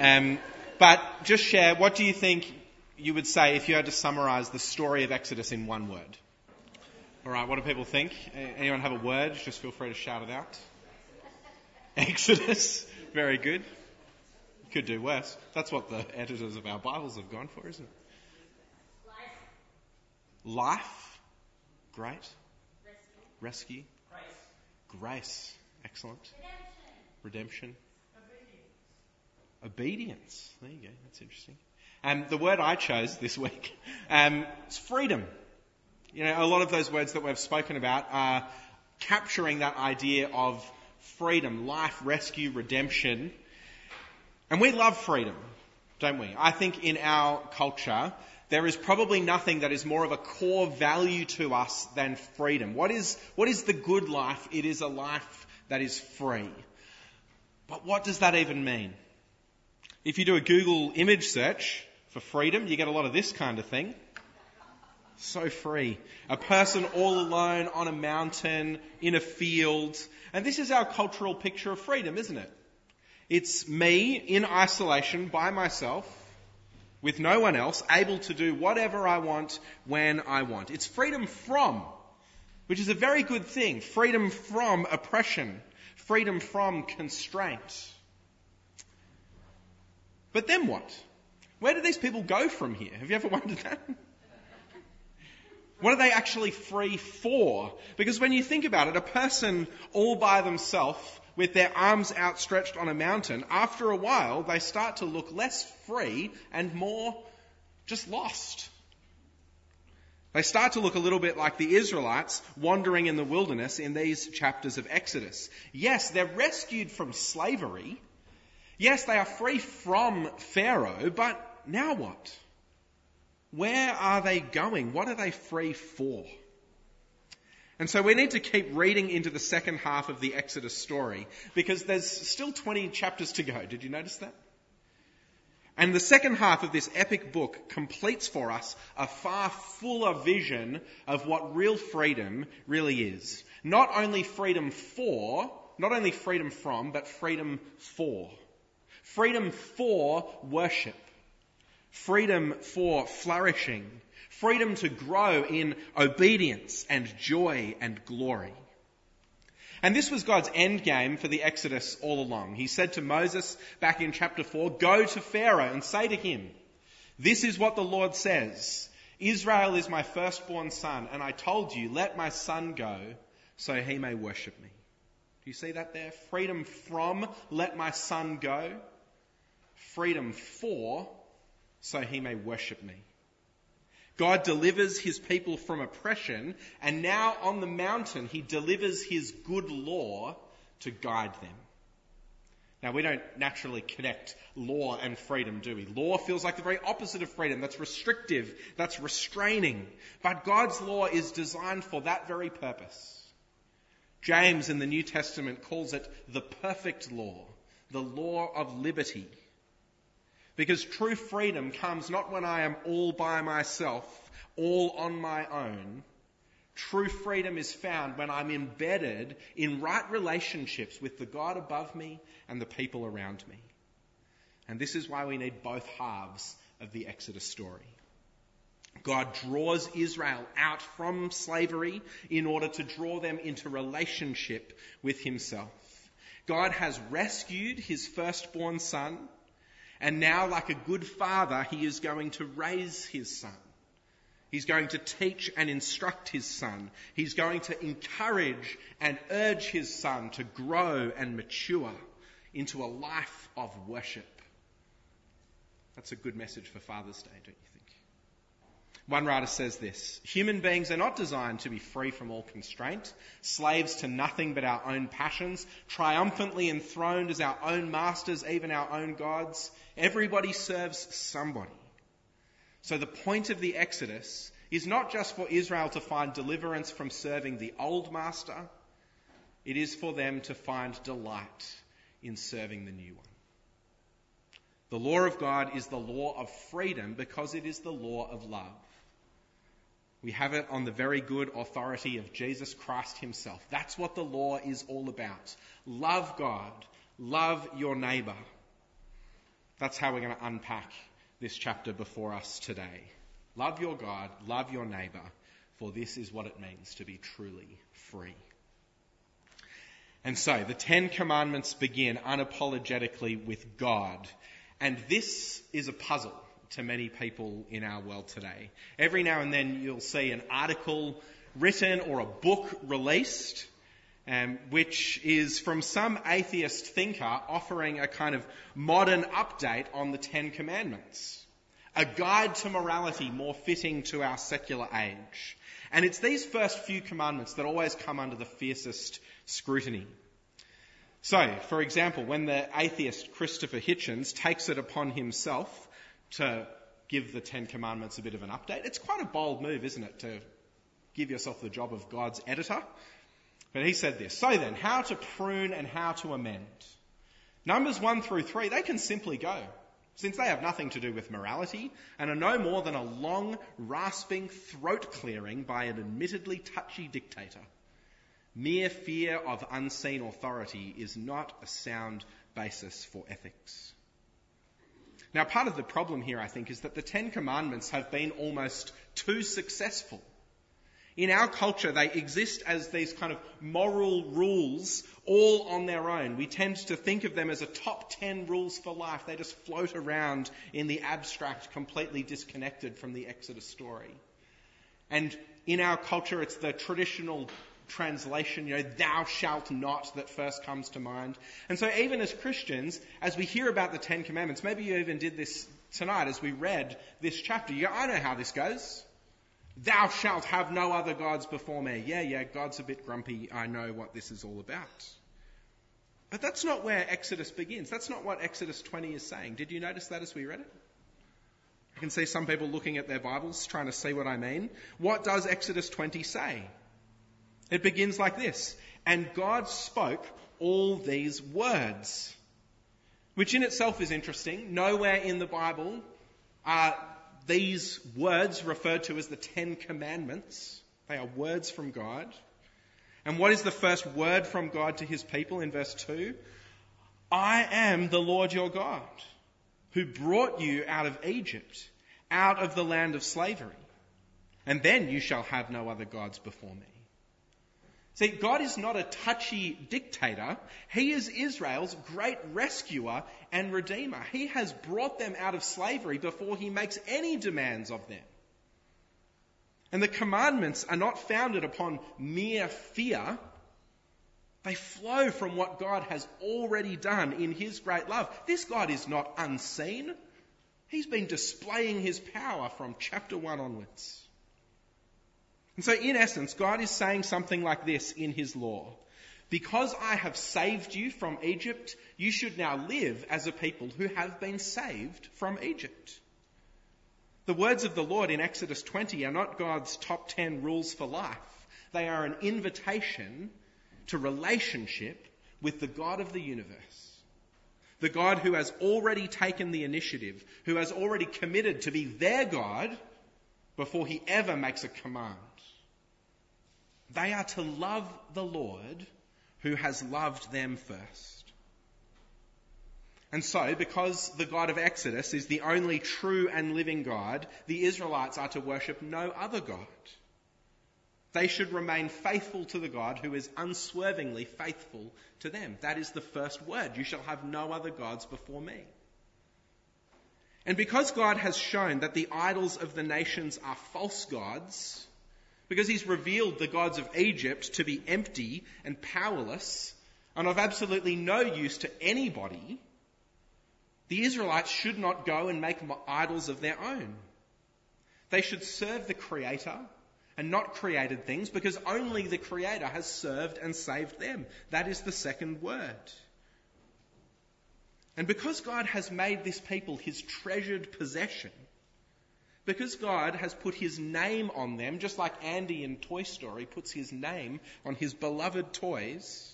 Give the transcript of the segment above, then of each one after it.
Um, but just share, what do you think you would say if you had to summarize the story of Exodus in one word? All right, what do people think? Anyone have a word? Just feel free to shout it out. Exodus. Very good. Could do worse. That's what the editors of our Bibles have gone for, isn't it? Life. Life. Great. Rescue. Rescue. Grace. Grace. Excellent. Redemption. Redemption. Obedience. There you go. That's interesting. Um, the word I chose this week um, is freedom. You know, a lot of those words that we've spoken about are capturing that idea of freedom, life, rescue, redemption. And we love freedom, don't we? I think in our culture, there is probably nothing that is more of a core value to us than freedom. What is, what is the good life? It is a life that is free. But what does that even mean? If you do a Google image search for freedom, you get a lot of this kind of thing. So free. A person all alone on a mountain, in a field. And this is our cultural picture of freedom, isn't it? It's me in isolation by myself with no one else, able to do whatever I want when I want. It's freedom from, which is a very good thing. Freedom from oppression. Freedom from constraint. But then what? Where do these people go from here? Have you ever wondered that? What are they actually free for? Because when you think about it, a person all by themselves with their arms outstretched on a mountain, after a while they start to look less free and more just lost. They start to look a little bit like the Israelites wandering in the wilderness in these chapters of Exodus. Yes, they're rescued from slavery. Yes, they are free from Pharaoh, but now what? Where are they going? What are they free for? And so we need to keep reading into the second half of the Exodus story because there's still 20 chapters to go. Did you notice that? And the second half of this epic book completes for us a far fuller vision of what real freedom really is. Not only freedom for, not only freedom from, but freedom for. Freedom for worship. Freedom for flourishing freedom to grow in obedience and joy and glory. And this was God's end game for the Exodus all along. He said to Moses back in chapter 4, go to Pharaoh and say to him, this is what the Lord says. Israel is my firstborn son, and I told you, let my son go so he may worship me. Do you see that there? Freedom from, let my son go. Freedom for, so he may worship me. God delivers his people from oppression, and now on the mountain, he delivers his good law to guide them. Now, we don't naturally connect law and freedom, do we? Law feels like the very opposite of freedom. That's restrictive, that's restraining. But God's law is designed for that very purpose. James in the New Testament calls it the perfect law, the law of liberty. Because true freedom comes not when I am all by myself, all on my own. True freedom is found when I'm embedded in right relationships with the God above me and the people around me. And this is why we need both halves of the Exodus story. God draws Israel out from slavery in order to draw them into relationship with himself. God has rescued his firstborn son and now, like a good father, he is going to raise his son. He's going to teach and instruct his son. He's going to encourage and urge his son to grow and mature into a life of worship. That's a good message for Father's Day, don't you? One writer says this Human beings are not designed to be free from all constraint, slaves to nothing but our own passions, triumphantly enthroned as our own masters, even our own gods. Everybody serves somebody. So the point of the Exodus is not just for Israel to find deliverance from serving the old master, it is for them to find delight in serving the new one. The law of God is the law of freedom because it is the law of love. We have it on the very good authority of Jesus Christ himself. That's what the law is all about. Love God. Love your neighbour. That's how we're going to unpack this chapter before us today. Love your God, love your neighbour, for this is what it means to be truly free. And so the Ten Commandments begin unapologetically with God. And this is a puzzle to many people in our world today. Every now and then you'll see an article written or a book released, um, which is from some atheist thinker offering a kind of modern update on the Ten Commandments. A guide to morality more fitting to our secular age. And it's these first few commandments that always come under the fiercest scrutiny. So, for example, when the atheist Christopher Hitchens takes it upon himself to give the Ten Commandments a bit of an update, it's quite a bold move, isn't it, to give yourself the job of God's editor? But he said this. So then, how to prune and how to amend. Numbers 1 through 3, they can simply go since they have nothing to do with morality and are no more than a long, rasping throat clearing by an admittedly touchy dictator. Mere fear of unseen authority is not a sound basis for ethics. Now, part of the problem here, I think, is that the Ten Commandments have been almost too successful in our culture, they exist as these kind of moral rules all on their own. We tend to think of them as a top 10 rules for life. They just float around in the abstract, completely disconnected from the Exodus story. And in our culture, it's the traditional translation, you know, thou shalt not that first comes to mind. And so even as Christians, as we hear about the Ten Commandments, maybe you even did this tonight as we read this chapter, you go, I know how this goes. Thou shalt have no other gods before me. Yeah, yeah, God's a bit grumpy. I know what this is all about. But that's not where Exodus begins. That's not what Exodus 20 is saying. Did you notice that as we read it? I can see some people looking at their Bibles trying to see what I mean. What does Exodus 20 say? It begins like this And God spoke all these words, which in itself is interesting. Nowhere in the Bible are these words referred to as the Ten Commandments. They are words from God. And what is the first word from God to his people in verse 2? I am the Lord your God, who brought you out of Egypt, out of the land of slavery. And then you shall have no other gods before me. See, God is not a touchy dictator. He is Israel's great rescuer and redeemer. He has brought them out of slavery before he makes any demands of them. And the commandments are not founded upon mere fear. They flow from what God has already done in his great love. This God is not unseen. He's been displaying his power from chapter 1 onwards. And so, in essence, God is saying something like this in His law. Because I have saved you from Egypt, you should now live as a people who have been saved from Egypt. The words of the Lord in Exodus 20 are not God's top 10 rules for life. They are an invitation to relationship with the God of the universe. The God who has already taken the initiative, who has already committed to be their God before he ever makes a command. They are to love the Lord who has loved them first. And so, because the God of Exodus is the only true and living God, the Israelites are to worship no other God. They should remain faithful to the God who is unswervingly faithful to them. That is the first word. You shall have no other gods before me. And because God has shown that the idols of the nations are false gods, because he's revealed the gods of Egypt to be empty and powerless and of absolutely no use to anybody, the Israelites should not go and make idols of their own. They should serve the Creator and not created things because only the Creator has served and saved them. That is the second word. And because God has made this people his treasured possession, because God has put his name on them, just like Andy in Toy Story puts his name on his beloved toys,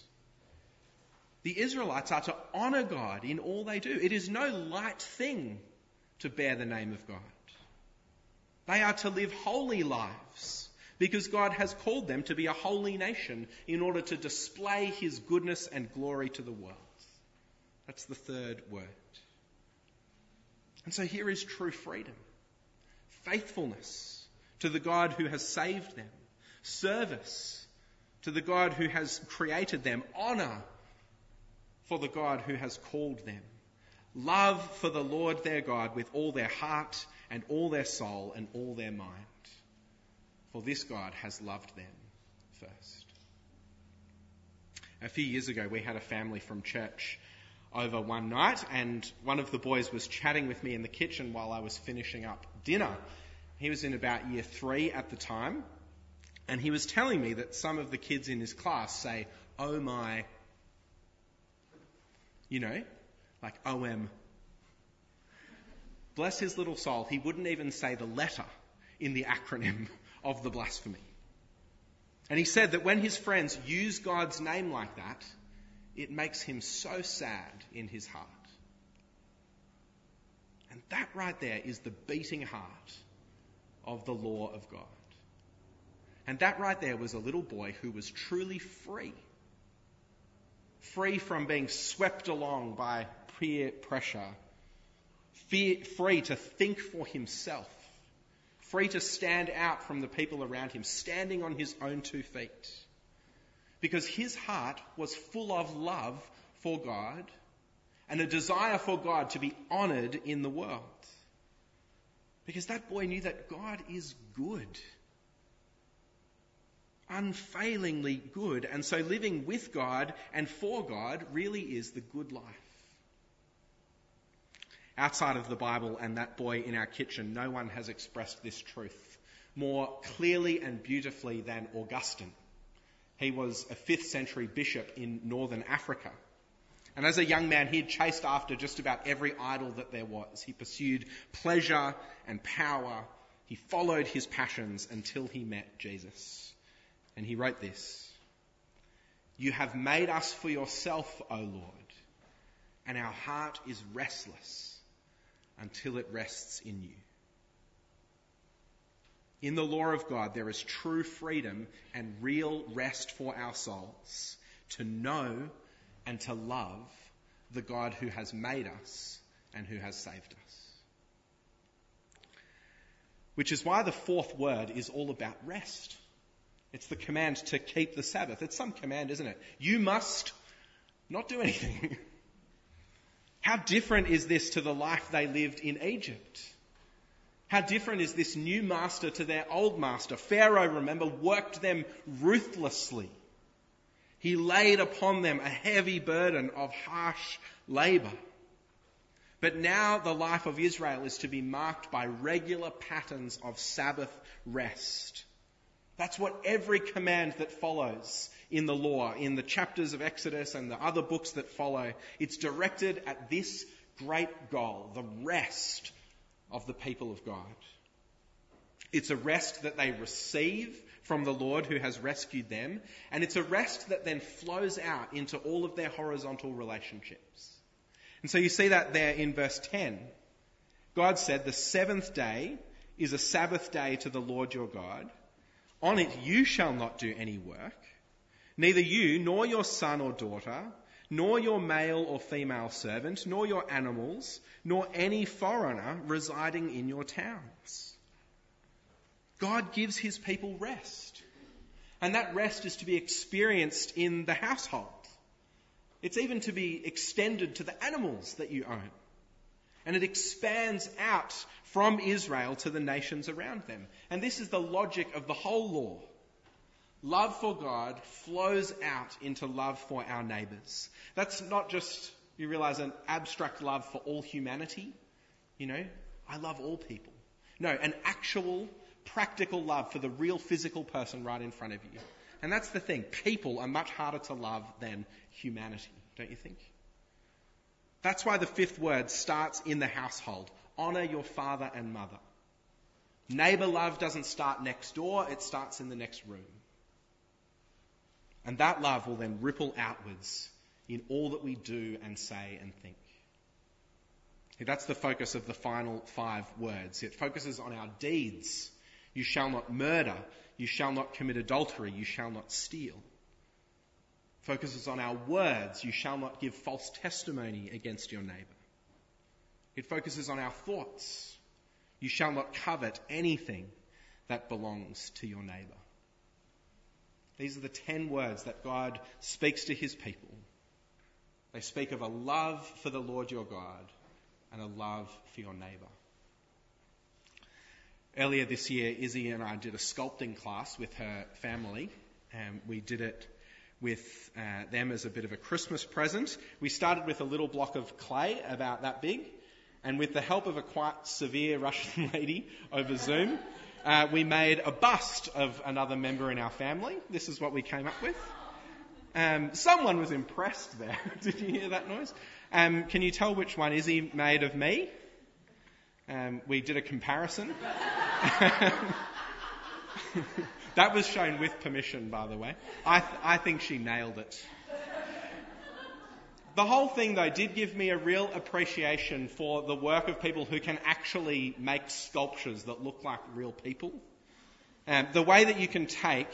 the Israelites are to honour God in all they do. It is no light thing to bear the name of God. They are to live holy lives because God has called them to be a holy nation in order to display his goodness and glory to the world. That's the third word. And so here is true freedom faithfulness to the God who has saved them, service to the God who has created them, honour for the God who has called them, love for the Lord their God with all their heart and all their soul and all their mind. For this God has loved them first. A few years ago, we had a family from church over one night, and one of the boys was chatting with me in the kitchen while I was finishing up dinner. He was in about year three at the time, and he was telling me that some of the kids in his class say, Oh my, you know, like oh, OM. Bless his little soul, he wouldn't even say the letter in the acronym of the blasphemy. And he said that when his friends use God's name like that, it makes him so sad in his heart. That right there is the beating heart of the law of God. And that right there was a little boy who was truly free. Free from being swept along by peer pressure. free to think for himself. Free to stand out from the people around him, standing on his own two feet because his heart was full of love for God and a desire for God to be honoured in the world. Because that boy knew that God is good. Unfailingly good. And so living with God and for God really is the good life. Outside of the Bible and that boy in our kitchen, no one has expressed this truth more clearly and beautifully than Augustine. He was a 5th century bishop in northern Africa. And as a young man, he had chased after just about every idol that there was. He pursued pleasure and power. He followed his passions until he met Jesus. And he wrote this You have made us for yourself, O Lord, and our heart is restless until it rests in you. In the law of God, there is true freedom and real rest for our souls to know and to love the God who has made us and who has saved us. Which is why the fourth word is all about rest. It's the command to keep the Sabbath. It's some command, isn't it? You must not do anything. How different is this to the life they lived in Egypt? How different is this new master to their old master? Pharaoh, remember, worked them ruthlessly. He laid upon them a heavy burden of harsh labour. But now the life of Israel is to be marked by regular patterns of Sabbath rest. That's what every command that follows in the law, in the chapters of Exodus and the other books that follow, it's directed at this great goal, the rest of the people of God. It's a rest that they receive from the Lord who has rescued them, and it's a rest that then flows out into all of their horizontal relationships. And so you see that there in verse 10. God said, The seventh day is a Sabbath day to the Lord your God. On it you shall not do any work, neither you nor your son or daughter nor your male or female servant, nor your animals, nor any foreigner residing in your towns. God gives his people rest. And that rest is to be experienced in the household. It's even to be extended to the animals that you own. And it expands out from Israel to the nations around them. And this is the logic of the whole law. Love for God flows out into love for our neighbours. That's not just, you realize, an abstract love for all humanity. You know, I love all people. No, an actual, practical love for the real physical person right in front of you. And that's the thing. People are much harder to love than humanity, don't you think? That's why the fifth word starts in the household. Honour your father and mother. Neighbour love doesn't start next door, it starts in the next room. And that love will then ripple outwards in all that we do and say and think. That's the focus of the final five words. It focuses on our deeds. You shall not murder. You shall not commit adultery. You shall not steal. Focuses on our words. You shall not give false testimony against your neighbour. It focuses on our thoughts. You shall not covet anything that belongs to your neighbour. These are the ten words that God speaks to his people. They speak of a love for the Lord your God and a love for your neighbour. Earlier this year, Izzy and I did a sculpting class with her family, and we did it with uh, them as a bit of a Christmas present. We started with a little block of clay about that big, and with the help of a quite severe Russian lady over Zoom, uh, we made a bust of another member in our family. This is what we came up with. Um, someone was impressed there. Did you hear that noise? Um, can you tell which one Izzy made of me? Um, we did a comparison. that was shown with permission, by the way. I, th- I think she nailed it. The whole thing, though, did give me a real appreciation for the work of people who can actually make sculptures that look like real people. Um, the way that you can take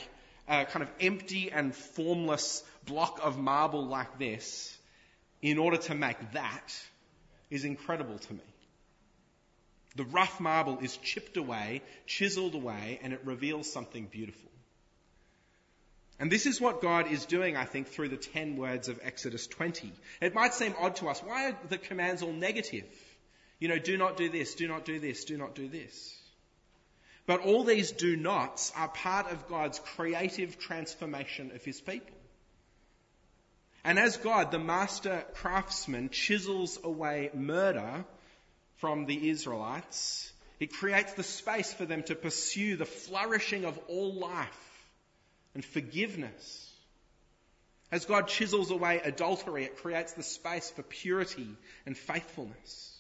a kind of empty and formless block of marble like this in order to make that is incredible to me. The rough marble is chipped away, chiseled away, and it reveals something beautiful. And this is what God is doing, I think, through the ten words of Exodus 20. It might seem odd to us. Why are the commands all negative? You know, do not do this, do not do this, do not do this. But all these do nots are part of God's creative transformation of his people. And as God, the master craftsman, chisels away murder from the Israelites, it creates the space for them to pursue the flourishing of all life and forgiveness. As God chisels away adultery, it creates the space for purity and faithfulness.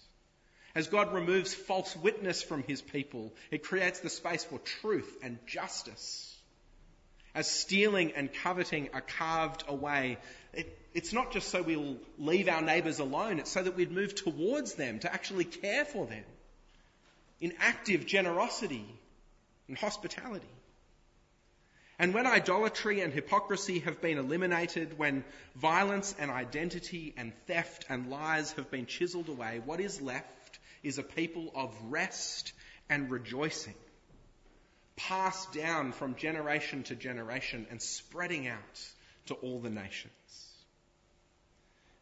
As God removes false witness from his people, it creates the space for truth and justice. As stealing and coveting are carved away, it, it's not just so we'll leave our neighbours alone, it's so that we'd move towards them to actually care for them in active generosity and hospitality. And when idolatry and hypocrisy have been eliminated, when violence and identity and theft and lies have been chiseled away, what is left is a people of rest and rejoicing, passed down from generation to generation and spreading out to all the nations.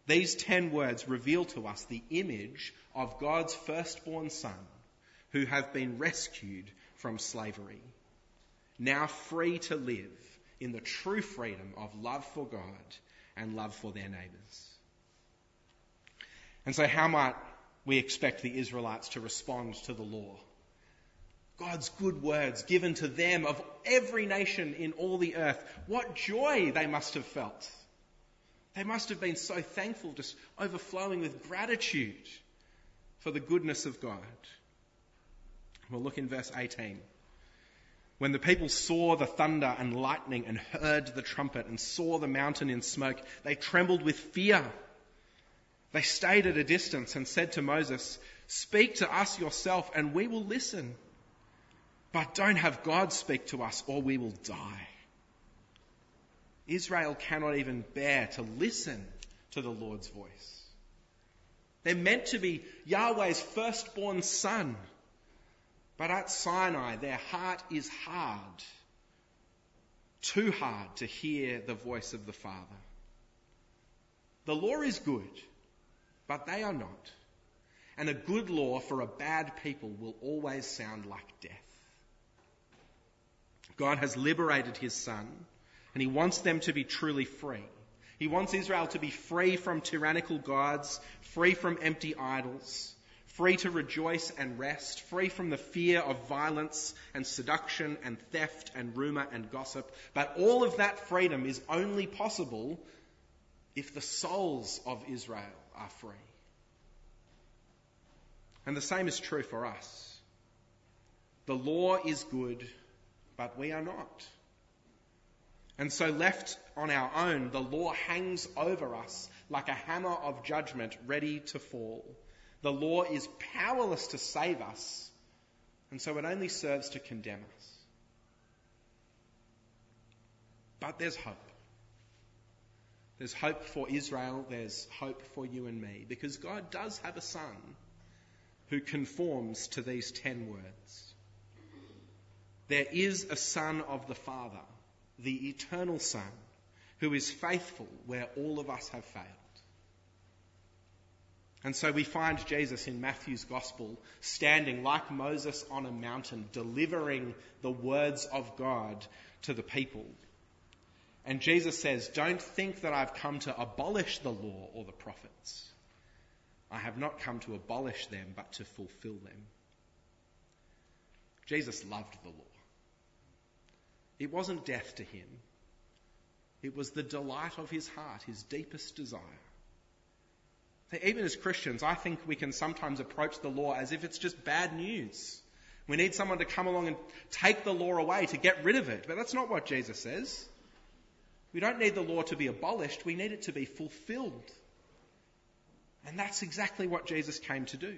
These ten words reveal to us the image of God's firstborn Son, who have been rescued from slavery, now free to live in the true freedom of love for God and love for their neighbours. And so, how might we expect the Israelites to respond to the law? God's good words given to them of every nation in all the earth. What joy they must have felt they must have been so thankful, just overflowing with gratitude for the goodness of God. We'll look in verse 18. When the people saw the thunder and lightning and heard the trumpet and saw the mountain in smoke, they trembled with fear. They stayed at a distance and said to Moses, Speak to us yourself and we will listen. But don't have God speak to us or we will die. Israel cannot even bear to listen to the Lord's voice. They're meant to be Yahweh's firstborn son. But at Sinai, their heart is hard. Too hard to hear the voice of the Father. The law is good, but they are not. And a good law for a bad people will always sound like death. God has liberated his son and he wants them to be truly free. He wants Israel to be free from tyrannical gods, free from empty idols, free to rejoice and rest, free from the fear of violence and seduction and theft and rumour and gossip. But all of that freedom is only possible if the souls of Israel are free. And the same is true for us. The law is good, but we are not. And so, left on our own, the law hangs over us like a hammer of judgment ready to fall. The law is powerless to save us, and so it only serves to condemn us. But there's hope. There's hope for Israel, there's hope for you and me, because God does have a son who conforms to these ten words. There is a Son of the Father, the eternal Son, who is faithful where all of us have failed. And so we find Jesus in Matthew's Gospel standing like Moses on a mountain, delivering the words of God to the people. And Jesus says, Don't think that I've come to abolish the law or the prophets. I have not come to abolish them, but to fulfill them. Jesus loved the law. It wasn't death to him, it was the delight of his heart, his deepest desire. Even as Christians, I think we can sometimes approach the law as if it's just bad news. We need someone to come along and take the law away to get rid of it. But that's not what Jesus says. We don't need the law to be abolished, we need it to be fulfilled. And that's exactly what Jesus came to do.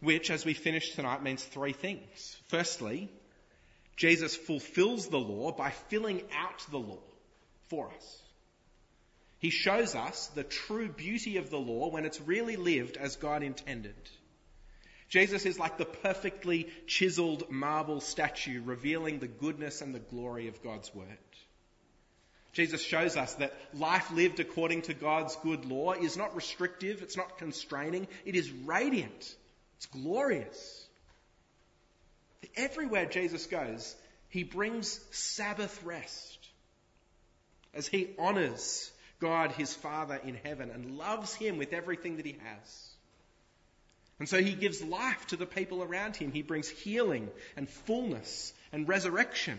Which, as we finish tonight, means three things. Firstly, Jesus fulfills the law by filling out the law for us. He shows us the true beauty of the law when it's really lived as God intended. Jesus is like the perfectly chiseled marble statue revealing the goodness and the glory of God's word. Jesus shows us that life lived according to God's good law is not restrictive, it's not constraining, it is radiant, it's glorious. Everywhere Jesus goes, he brings Sabbath rest as he honors God, his Father in heaven, and loves him with everything that he has. And so he gives life to the people around him. He brings healing and fullness and resurrection.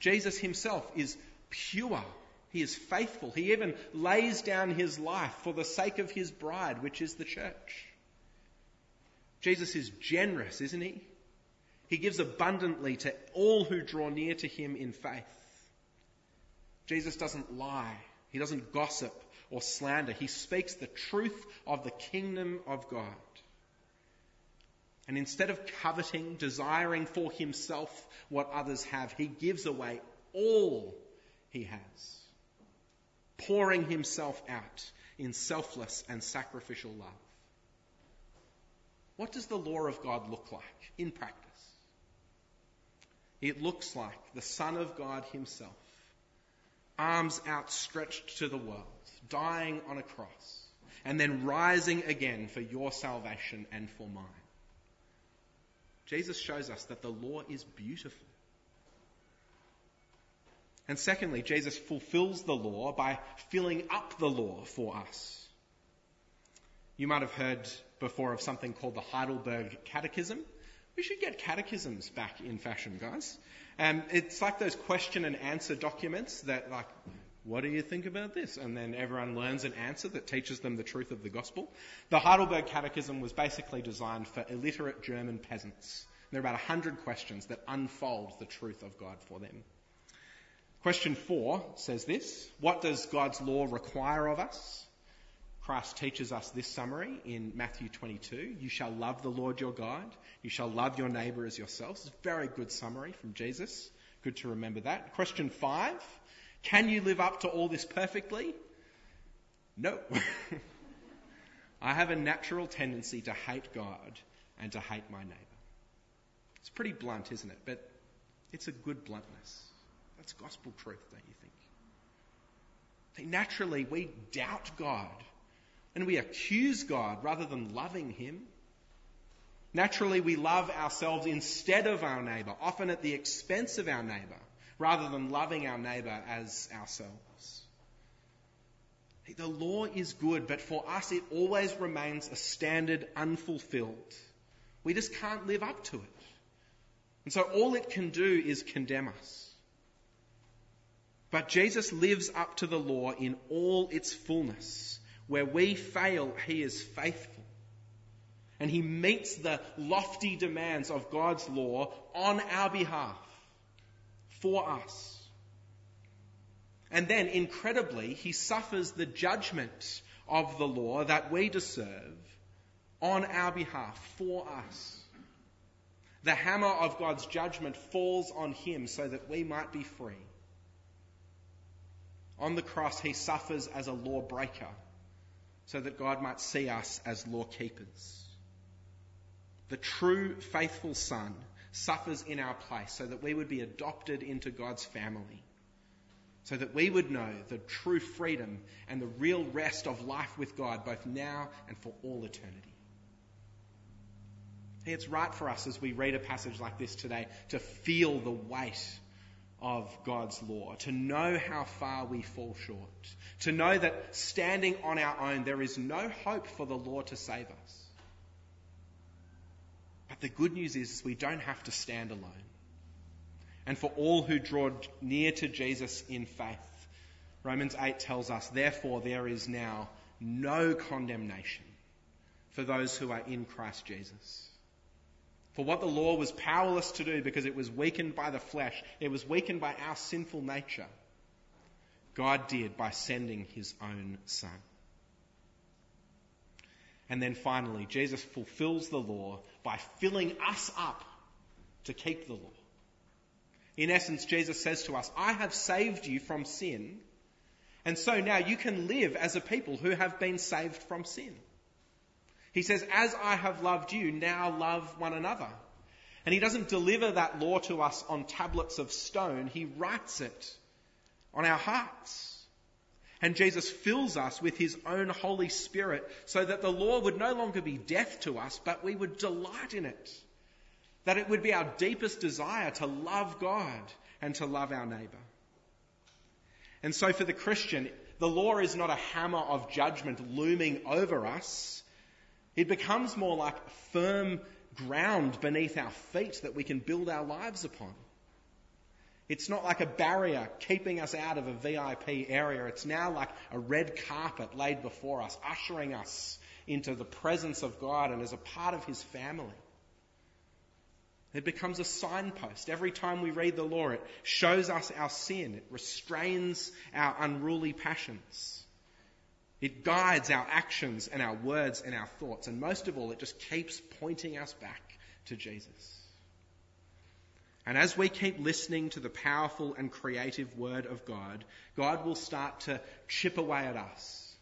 Jesus himself is pure. He is faithful. He even lays down his life for the sake of his bride, which is the church. Jesus is generous, isn't he? He gives abundantly to all who draw near to him in faith. Jesus doesn't lie. He doesn't gossip or slander. He speaks the truth of the kingdom of God. And instead of coveting, desiring for himself what others have, he gives away all he has, pouring himself out in selfless and sacrificial love. What does the law of God look like in practice? It looks like the Son of God himself arms outstretched to the world, dying on a cross, and then rising again for your salvation and for mine. Jesus shows us that the law is beautiful. And secondly, Jesus fulfills the law by filling up the law for us. You might have heard before of something called the Heidelberg Catechism. We should get catechisms back in fashion, guys. Um, it's like those question and answer documents that, like, what do you think about this? And then everyone learns an answer that teaches them the truth of the gospel. The Heidelberg Catechism was basically designed for illiterate German peasants. There are about 100 questions that unfold the truth of God for them. Question 4 says this What does God's law require of us? Christ teaches us this summary in Matthew 22. You shall love the Lord your God. You shall love your neighbour as yourself. It's a very good summary from Jesus. Good to remember that. Question five. Can you live up to all this perfectly? No. I have a natural tendency to hate God and to hate my neighbour. It's pretty blunt, isn't it? But it's a good bluntness. That's gospel truth, don't you think? Naturally, we doubt God and we accuse God rather than loving Him. Naturally, we love ourselves instead of our neighbour, often at the expense of our neighbour, rather than loving our neighbour as ourselves. The law is good, but for us it always remains a standard unfulfilled. We just can't live up to it. And so all it can do is condemn us. But Jesus lives up to the law in all its fullness. Where we fail, He is faithful. And He meets the lofty demands of God's law on our behalf, for us. And then, incredibly, He suffers the judgment of the law that we deserve on our behalf, for us. The hammer of God's judgment falls on Him so that we might be free. On the cross, He suffers as a lawbreaker so that God might see us as law keepers. The true faithful Son suffers in our place so that we would be adopted into God's family, so that we would know the true freedom and the real rest of life with God, both now and for all eternity. It's right for us as we read a passage like this today to feel the weight of God's law, to know how far we fall short, to know that standing on our own, there is no hope for the law to save us. But the good news is we don't have to stand alone. And for all who draw near to Jesus in faith, Romans 8 tells us, therefore, there is now no condemnation for those who are in Christ Jesus. For what the law was powerless to do because it was weakened by the flesh, it was weakened by our sinful nature, God did by sending his own Son. And then finally, Jesus fulfills the law by filling us up to keep the law. In essence, Jesus says to us, I have saved you from sin, and so now you can live as a people who have been saved from sin. He says, As I have loved you, now love one another. And he doesn't deliver that law to us on tablets of stone, he writes it on our hearts. And Jesus fills us with his own Holy Spirit so that the law would no longer be death to us, but we would delight in it. That it would be our deepest desire to love God and to love our neighbour. And so for the Christian, the law is not a hammer of judgment looming over us. It becomes more like firm ground beneath our feet that we can build our lives upon. It's not like a barrier keeping us out of a VIP area. It's now like a red carpet laid before us, ushering us into the presence of God and as a part of His family. It becomes a signpost. Every time we read the law, it shows us our sin. It restrains our unruly passions. It guides our actions and our words and our thoughts. And most of all, it just keeps pointing us back to Jesus. And as we keep listening to the powerful and creative Word of God, God will start to chip away at us.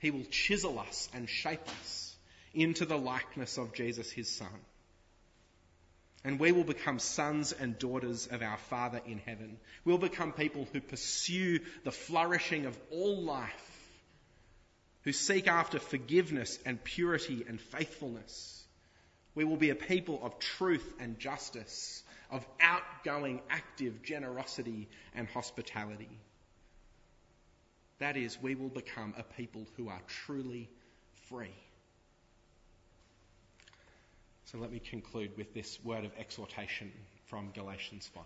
He will chisel us and shape us into the likeness of Jesus, His Son. And we will become sons and daughters of our Father in heaven. We'll become people who pursue the flourishing of all life, who seek after forgiveness and purity and faithfulness. We will be a people of truth and justice of outgoing, active generosity and hospitality. That is, we will become a people who are truly free. So let me conclude with this word of exhortation from Galatians 5.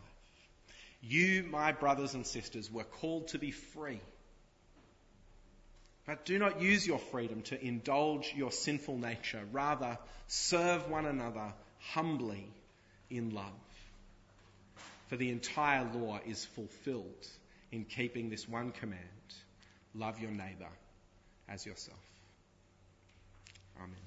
You, my brothers and sisters, were called to be free. But do not use your freedom to indulge your sinful nature. Rather, serve one another humbly in love. For the entire law is fulfilled in keeping this one command love your neighbour as yourself. Amen.